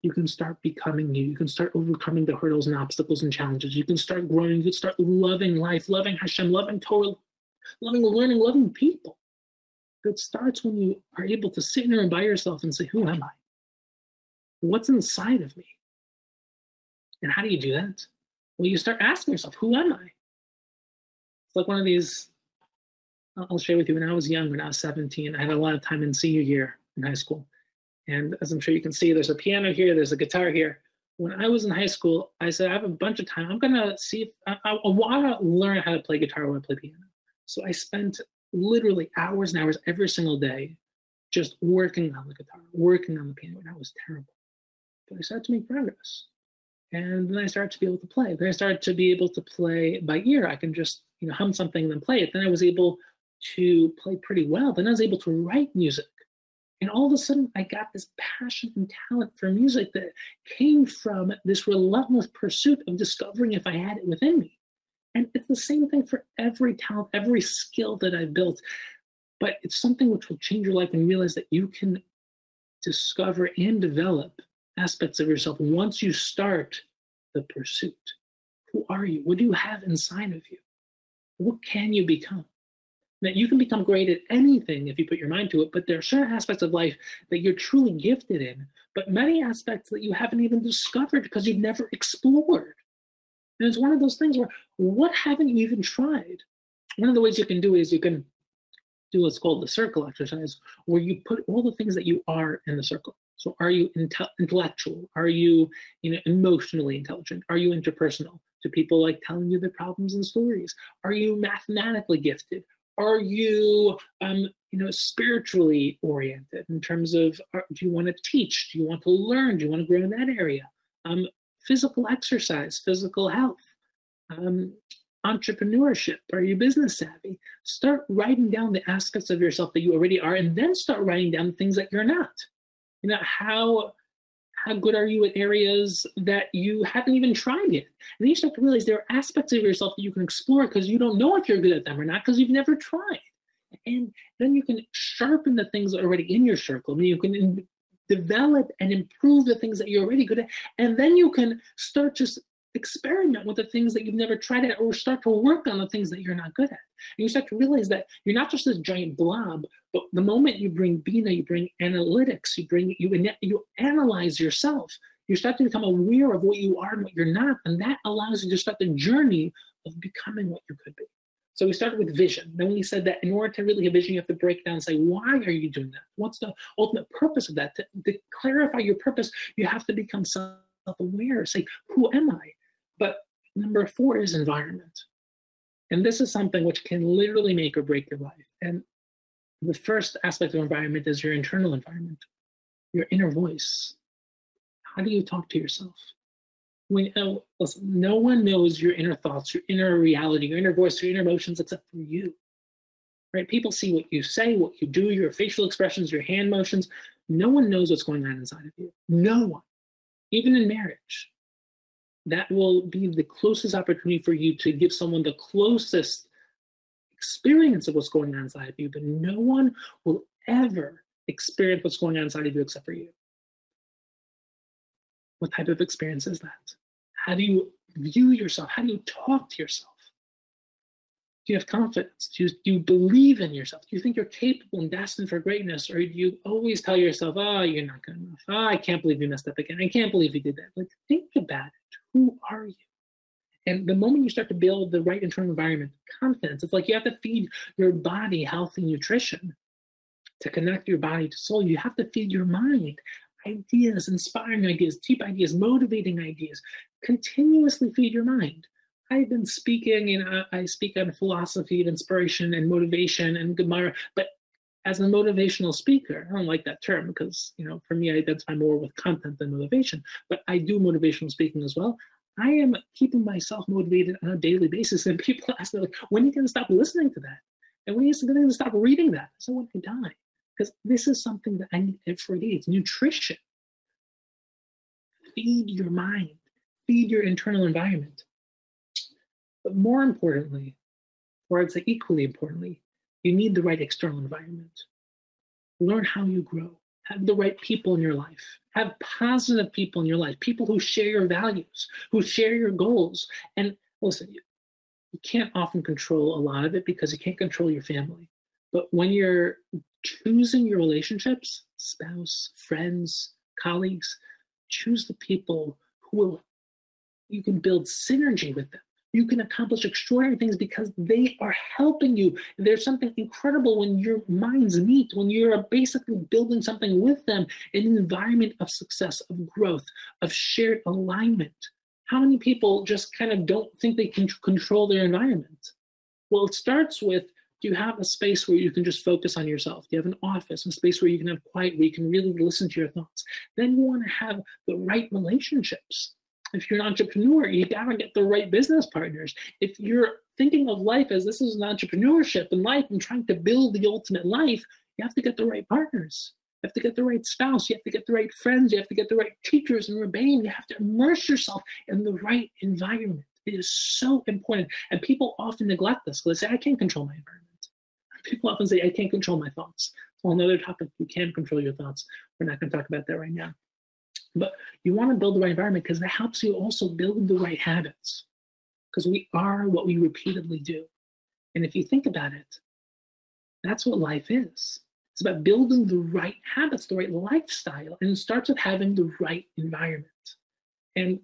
you can start becoming you. You can start overcoming the hurdles and obstacles and challenges. You can start growing. You can start loving life, loving Hashem, loving Torah, loving learning, loving people. It starts when you are able to sit in there and by yourself and say, Who am I? What's inside of me? And how do you do that? Well, you start asking yourself, Who am I? It's like one of these, I'll share with you. When I was young, when I was 17, I had a lot of time in senior year in high school. And as I'm sure you can see, there's a piano here, there's a guitar here. When I was in high school, I said, I have a bunch of time. I'm going to see if I, I, I want to learn how to play guitar when I play piano. So I spent literally hours and hours every single day just working on the guitar, working on the piano, and I was terrible. But I started to make progress. And then I started to be able to play. Then I started to be able to play by ear. I can just, you know, hum something and then play it. Then I was able to play pretty well. Then I was able to write music. And all of a sudden, I got this passion and talent for music that came from this relentless pursuit of discovering if I had it within me. And it's the same thing for every talent, every skill that I've built. But it's something which will change your life and realize that you can discover and develop aspects of yourself once you start the pursuit. Who are you? What do you have inside of you? What can you become? that you can become great at anything if you put your mind to it, but there are certain aspects of life that you're truly gifted in, but many aspects that you haven't even discovered because you've never explored. And it's one of those things where, what haven't you even tried? One of the ways you can do is you can do what's called the circle exercise, where you put all the things that you are in the circle. So, are you inte- intellectual? Are you, you know, emotionally intelligent? Are you interpersonal? Do people like telling you their problems and stories? Are you mathematically gifted? are you um, you know spiritually oriented in terms of are, do you want to teach do you want to learn do you want to grow in that area um, physical exercise physical health um, entrepreneurship are you business savvy start writing down the aspects of yourself that you already are and then start writing down the things that you're not you know how how good are you at areas that you haven't even tried yet? And then you start to realize there are aspects of yourself that you can explore because you don't know if you're good at them or not because you've never tried. And then you can sharpen the things already in your circle. I mean, you can in- develop and improve the things that you're already good at. And then you can start just experiment with the things that you've never tried at or start to work on the things that you're not good at. And you start to realize that you're not just this giant blob, but the moment you bring Bina, you bring analytics, you bring you you analyze yourself. You start to become aware of what you are and what you're not, and that allows you to start the journey of becoming what you could be. So we started with vision. Then we said that in order to really have vision, you have to break down and say, why are you doing that? What's the ultimate purpose of that? To, to clarify your purpose, you have to become self-aware. Say, who am I? But number four is environment. And this is something which can literally make or break your life. And the first aspect of environment is your internal environment, your inner voice. How do you talk to yourself? when uh, listen, no one knows your inner thoughts, your inner reality, your inner voice, your inner emotions except for you. Right? People see what you say, what you do, your facial expressions, your hand motions. No one knows what's going on inside of you. No one. Even in marriage. That will be the closest opportunity for you to give someone the closest experience of what's going on inside of you, but no one will ever experience what's going on inside of you except for you. What type of experience is that? How do you view yourself? How do you talk to yourself? Do you have confidence? Do you, do you believe in yourself? Do you think you're capable and destined for greatness? Or do you always tell yourself, oh, you're not good enough? Oh, I can't believe you messed up again. I can't believe you did that. Like, think about it. Who are you? And the moment you start to build the right internal environment, confidence, it's like you have to feed your body healthy nutrition to connect your body to soul. You have to feed your mind ideas, inspiring ideas, deep ideas, motivating ideas. Continuously feed your mind. I've been speaking and I, speak on philosophy and inspiration and motivation and Gemara, but as a motivational speaker, I don't like that term because, you know, for me, I identify more with content than motivation, but I do motivational speaking as well. I am keeping myself motivated on a daily basis. And people [laughs] ask me, like, when are you going to stop listening to that? And when are you going to stop reading that? So when I die because this is something that I need every day. It's nutrition. Feed your mind, feed your internal environment. But more importantly, or I'd say equally importantly, you need the right external environment. Learn how you grow. Have the right people in your life. Have positive people in your life, people who share your values, who share your goals. And listen, you, you can't often control a lot of it because you can't control your family. But when you're choosing your relationships, spouse, friends, colleagues, choose the people who will, you can build synergy with them. You can accomplish extraordinary things because they are helping you. There's something incredible when your minds meet, when you're basically building something with them an environment of success, of growth, of shared alignment. How many people just kind of don't think they can control their environment? Well, it starts with do you have a space where you can just focus on yourself? Do you have an office, a space where you can have quiet, where you can really listen to your thoughts? Then you want to have the right relationships. If you're an entrepreneur, you gotta get the right business partners. If you're thinking of life as this is an entrepreneurship in life and trying to build the ultimate life, you have to get the right partners. You have to get the right spouse. You have to get the right friends. You have to get the right teachers and Rebbeim. You have to immerse yourself in the right environment. It is so important. And people often neglect this because they say, I can't control my environment people often say, I can't control my thoughts. Well, another topic, you can control your thoughts. We're not going to talk about that right now. But you want to build the right environment because that helps you also build the right habits. Because we are what we repeatedly do. And if you think about it, that's what life is. It's about building the right habits, the right lifestyle, and it starts with having the right environment. And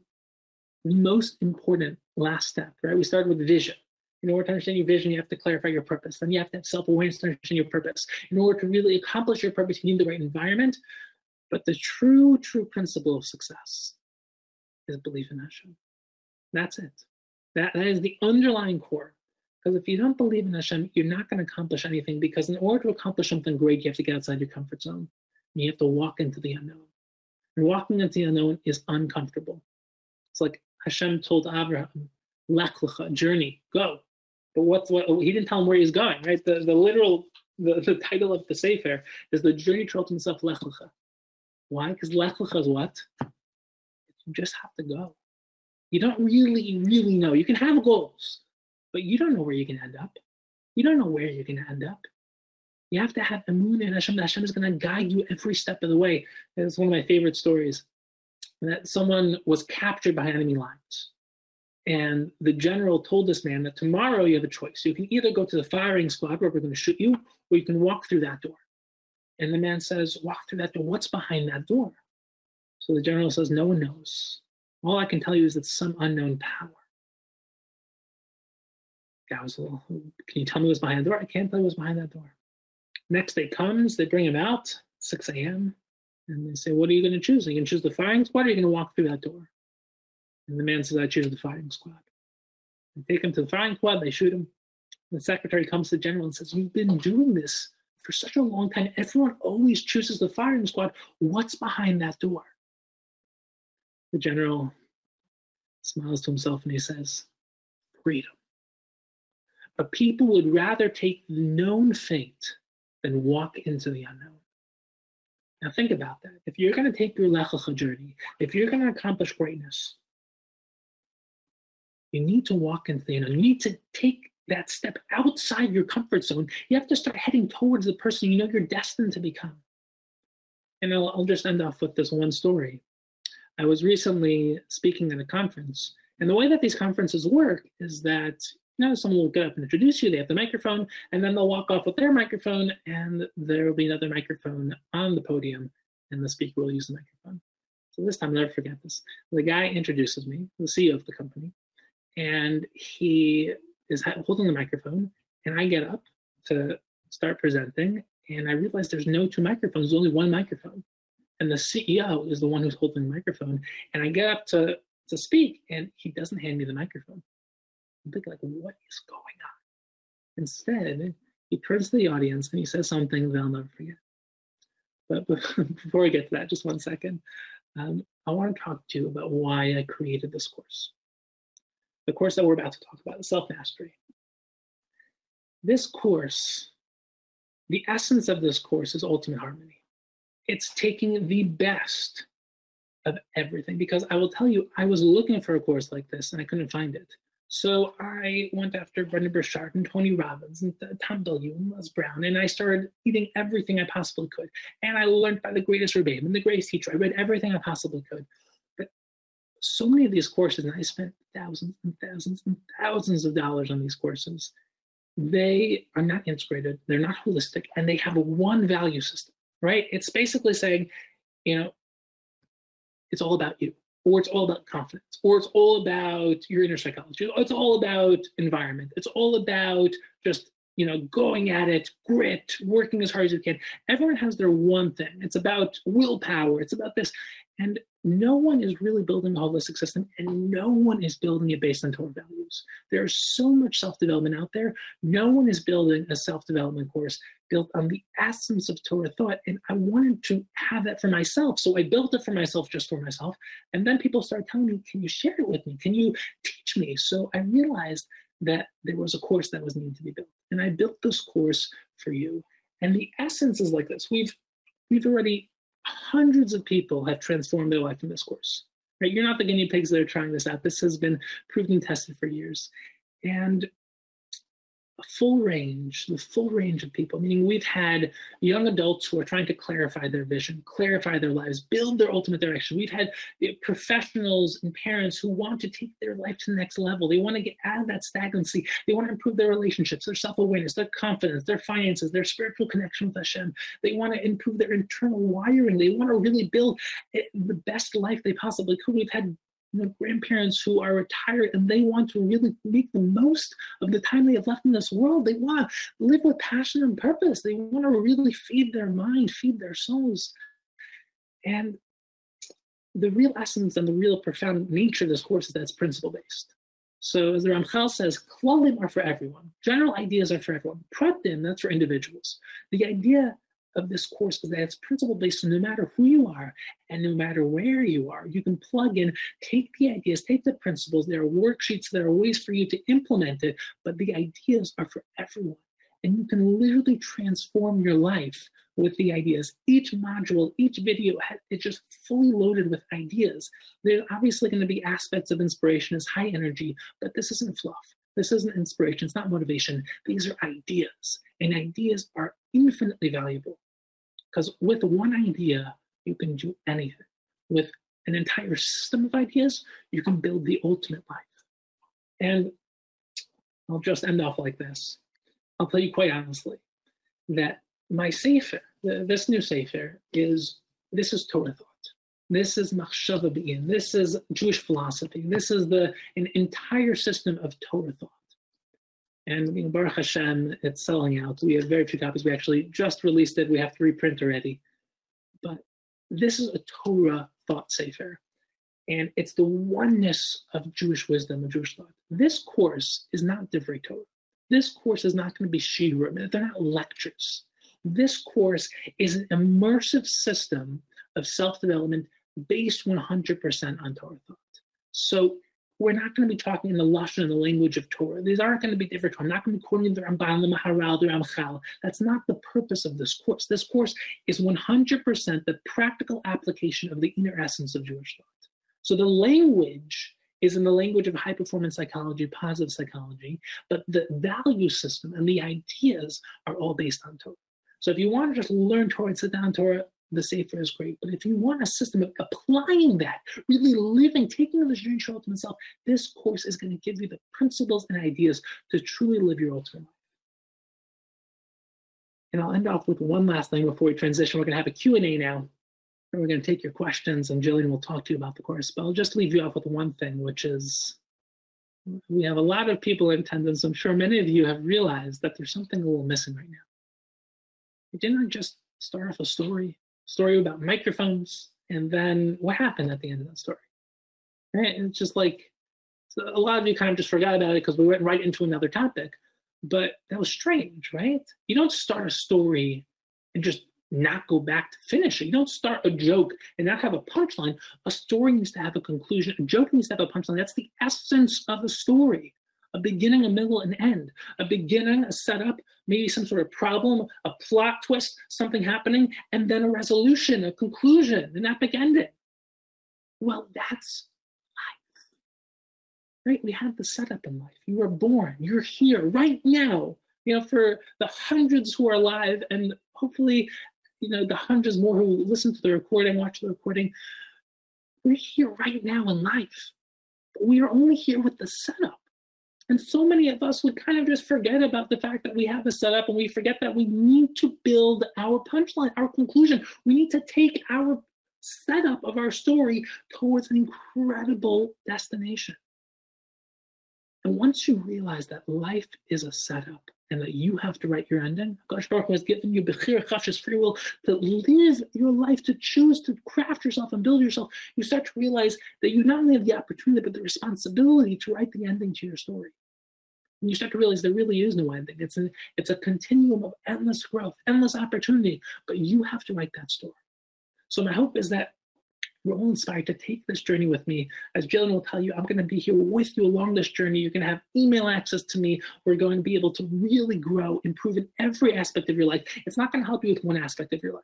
the most important last step, right? We started with vision. In order to understand your vision, you have to clarify your purpose. Then you have to have self-awareness to understand your purpose. In order to really accomplish your purpose, you need the right environment. But the true, true principle of success is belief in Hashem. That's it. That, that is the underlying core. Because if you don't believe in Hashem, you're not going to accomplish anything. Because in order to accomplish something great, you have to get outside your comfort zone. And you have to walk into the unknown. And walking into the unknown is uncomfortable. It's like Hashem told Abraham, Lech lecha, journey, go. But what's what he didn't tell him where he's going, right? The the literal the, the title of the Sefer is the journey to himself Lech Lecha. Why? Because Lech Lecha is what? You just have to go. You don't really, really know. You can have goals, but you don't know where you can end up. You don't know where going to end up. You have to have Amun and Hashem. Hashem is going to guide you every step of the way. It's one of my favorite stories that someone was captured by enemy lines And the general told this man that tomorrow you have a choice. You can either go to the firing squad where we're going to shoot you, or you can walk through that door. And the man says, Walk through that door. What's behind that door? So the general says, No one knows. All I can tell you is it's some unknown power. Guy was a little, Can you tell me what's behind the door? I can't tell you what's behind that door. Next day comes, they bring him out, 6 a.m., and they say, What are you going to choose? Are you going to choose the firing squad or are you going to walk through that door? And the man says, I choose the firing squad. They take him to the firing squad, they shoot him. The secretary comes to the general and says, You've been doing this for such a long time. Everyone always chooses the firing squad. What's behind that door? The general smiles to himself and he says, Freedom. But people would rather take the known fate than walk into the unknown. Now think about that. If you're going to take your Lech Lecha journey, if you're going to accomplish greatness, you need to walk into the unknown. You need to take that step outside your comfort zone. You have to start heading towards the person you know you're destined to become. And I'll, I'll just end off with this one story. I was recently speaking at a conference, and the way that these conferences work is that you know someone will get up and introduce you. They have the microphone, and then they'll walk off with their microphone, and there will be another microphone on the podium, and the speaker will use the microphone. So this time, I'll never forget this. The guy introduces me, the CEO of the company, and he is holding the microphone, and I get up to start presenting, and I realize there's no two microphones, there's only one microphone. And the CEO is the one who's holding the microphone. And I get up to, to speak, and he doesn't hand me the microphone. I'm thinking, like, what is going on? Instead, he turns to the audience and he says something that I'll never forget. But [laughs] before I get to that, just one second, um, I want to talk to you about why I created this course the course that we're about to talk about, self mastery. This course, the essence of this course is ultimate harmony. It's taking the best of everything because I will tell you, I was looking for a course like this and I couldn't find it. So I went after Brendon Burchard and Tony Robbins and Tom Bilyeu and Les Brown, and I started eating everything I possibly could. And I learned by the greatest Rebbeim and the greatest teacher. I read everything I possibly could so many of these courses, and I spent thousands and thousands and thousands of dollars on these courses, they are not integrated, they're not holistic, and they have a one value system, right? It's basically saying, you know, it's all about you, or it's all about confidence, or it's all about your inner psychology, it's all about environment, it's all about just you know, going at it, grit, working as hard as you can. Everyone has their one thing. It's about willpower. It's about this. And no one is really building a holistic system and no one is building it based on Torah values. There's so much self development out there. No one is building a self development course built on the essence of Torah thought. And I wanted to have that for myself. So I built it for myself, just for myself. And then people started telling me, Can you share it with me? Can you teach me? So I realized that there was a course that was needed to be built. And I built this course for you. And the essence is like this. We've we've already hundreds of people have transformed their life in this course. Right? You're not the guinea pigs that are trying this out. This has been proven and tested for years. And a full range, the full range of people, meaning we've had young adults who are trying to clarify their vision, clarify their lives, build their ultimate direction. We've had professionals and parents who want to take their life to the next level. They want to get out of that stagnancy. They want to improve their relationships, their self awareness, their confidence, their finances, their spiritual connection with Hashem. They want to improve their internal wiring. They want to really build the best life they possibly could. We've had you know, grandparents who are retired and they want to really make the most of the time they have left in this world. They want to live with passion and purpose. They want to really feed their mind, feed their souls. And the real essence and the real profound nature of this course is that it's principle based. So as the Ramchal says, klalim are for everyone. General ideas are for everyone. Pratim, that's for individuals. The idea of this course is that it's principle based. So no matter who you are and no matter where you are, you can plug in, take the ideas, take the principles. There are worksheets, there are ways for you to implement it, but the ideas are for everyone. And you can literally transform your life with the ideas. Each module, each video it's just fully loaded with ideas. There's obviously going to be aspects of inspiration as high energy, but this isn't fluff. This isn't inspiration. It's not motivation. These are ideas. And ideas are infinitely valuable because with one idea, you can do anything. With an entire system of ideas, you can build the ultimate life. And I'll just end off like this. I'll tell you quite honestly that my Sefer, this new Sefer, is this is Torah thought. This is Machshava Be'in. This is Jewish philosophy. This is the an entire system of Torah thought. And you know, Baruch Hashem, it's selling out. We have very few copies. We actually just released it. We have to reprint already. But this is a Torah thought sefer. And it's the oneness of Jewish wisdom, of Jewish thought. This course is not Divrei Torah. This course is not going to be shiurim. They're not lectures. This course is an immersive system of self-development based 100% on Torah thought. So we're not going to be talking in the lashon and the language of Torah. These aren't going to be different. I'm not going to be quoting the Ramban, the Maharal, the Ramchal. That's not the purpose of this course. This course is 100% the practical application of the inner essence of Jewish thought. So the language is in the language of high performance psychology, positive psychology, but the value system and the ideas are all based on Torah. So if you want to just learn Torah and sit down Torah, the sefer is great. But if you want a system of applying that, really living, taking the journey to ultimate self, this course is going to give you the principles and ideas to truly live your ultimate life. And I'll end off with one last thing before we transition. We're going to have a Q&A now. And we're going to take your questions and Jillian will talk to you about the course. But I'll just leave you off with one thing, which is we have a lot of people in attendance. I'm sure many of you have realized that there's something a little missing right now. We didn't just start off a story story about microphones, and then what happened at the end of that story? Right? And it's just like so a lot of you kind of just forgot about it because we went right into another topic. But that was strange, right? You don't start a story and just not go back to finish it. You don't start a joke and not have a punchline. A story needs to have a conclusion. A joke needs to have a punchline. That's the essence of a story a beginning, a middle, an end. A beginning, a setup, maybe some sort of problem, a plot twist, something happening, and then a resolution, a conclusion, an epic ending. Well, that's life. Right? We have the setup in life. You are born, you're here right now. You know, for the hundreds who are alive, and hopefully, you know, the hundreds more who listen to the recording, watch the recording, we're here right now in life. But we are only here with the setup. And so many of us would kind of just forget about the fact that we have a setup and we forget that we need to build our punchline, our conclusion. We need to take our setup of our story towards an incredible destination. And once you realize that life is a setup and that you have to write your ending, Gosh Baruch has given you Bechira Chofshis free will to live your life, to choose to craft yourself and build yourself, you start to realize that you not only have the opportunity, but the responsibility to write the ending to your story. And you start to realize there really is no ending. It's a, it's a continuum of endless growth, endless opportunity, but you have to write that story. So my hope is that we're all inspired to take this journey with me. As Jillian will tell you, I'm going to be here with you along this journey. You're going to have email access to me. We're going to be able to really grow, improve in every aspect of your life. It's not going to help you with one aspect of your life.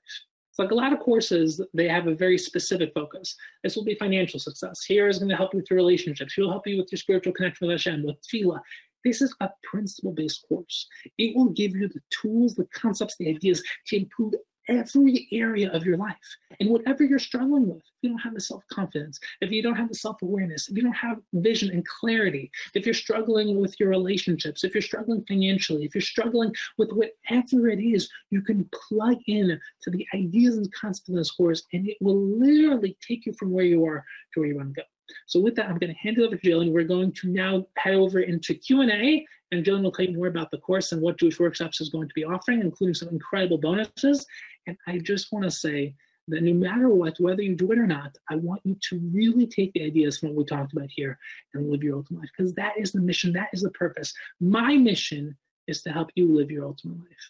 It's like a lot of courses, they have a very specific focus. This will be financial success. Here is going to help you with your relationships. He'll help you with your spiritual connection with Hashem, with tefillah. This is a principle-based course. It will give you the tools, the concepts, the ideas to improve every area of your life. And whatever you're struggling with, if you don't have the self confidence, if you don't have the self awareness, if you don't have vision and clarity, if you're struggling with your relationships, if you're struggling financially, if you're struggling with whatever it is, you can plug in to the ideas and concepts of this course, and it will literally take you from where you are to where you want to go. So with that, I'm going to hand it over to Jill, and We're going to now head over into Q&A, and Jillian will tell you more about the course and what Jewish Workshops is going to be offering, including some incredible bonuses. And I just want to say that no matter what, whether you do it or not, I want you to really take the ideas from what we talked about here and live your ultimate life because that is the mission, that is the purpose. My mission is to help you live your ultimate life.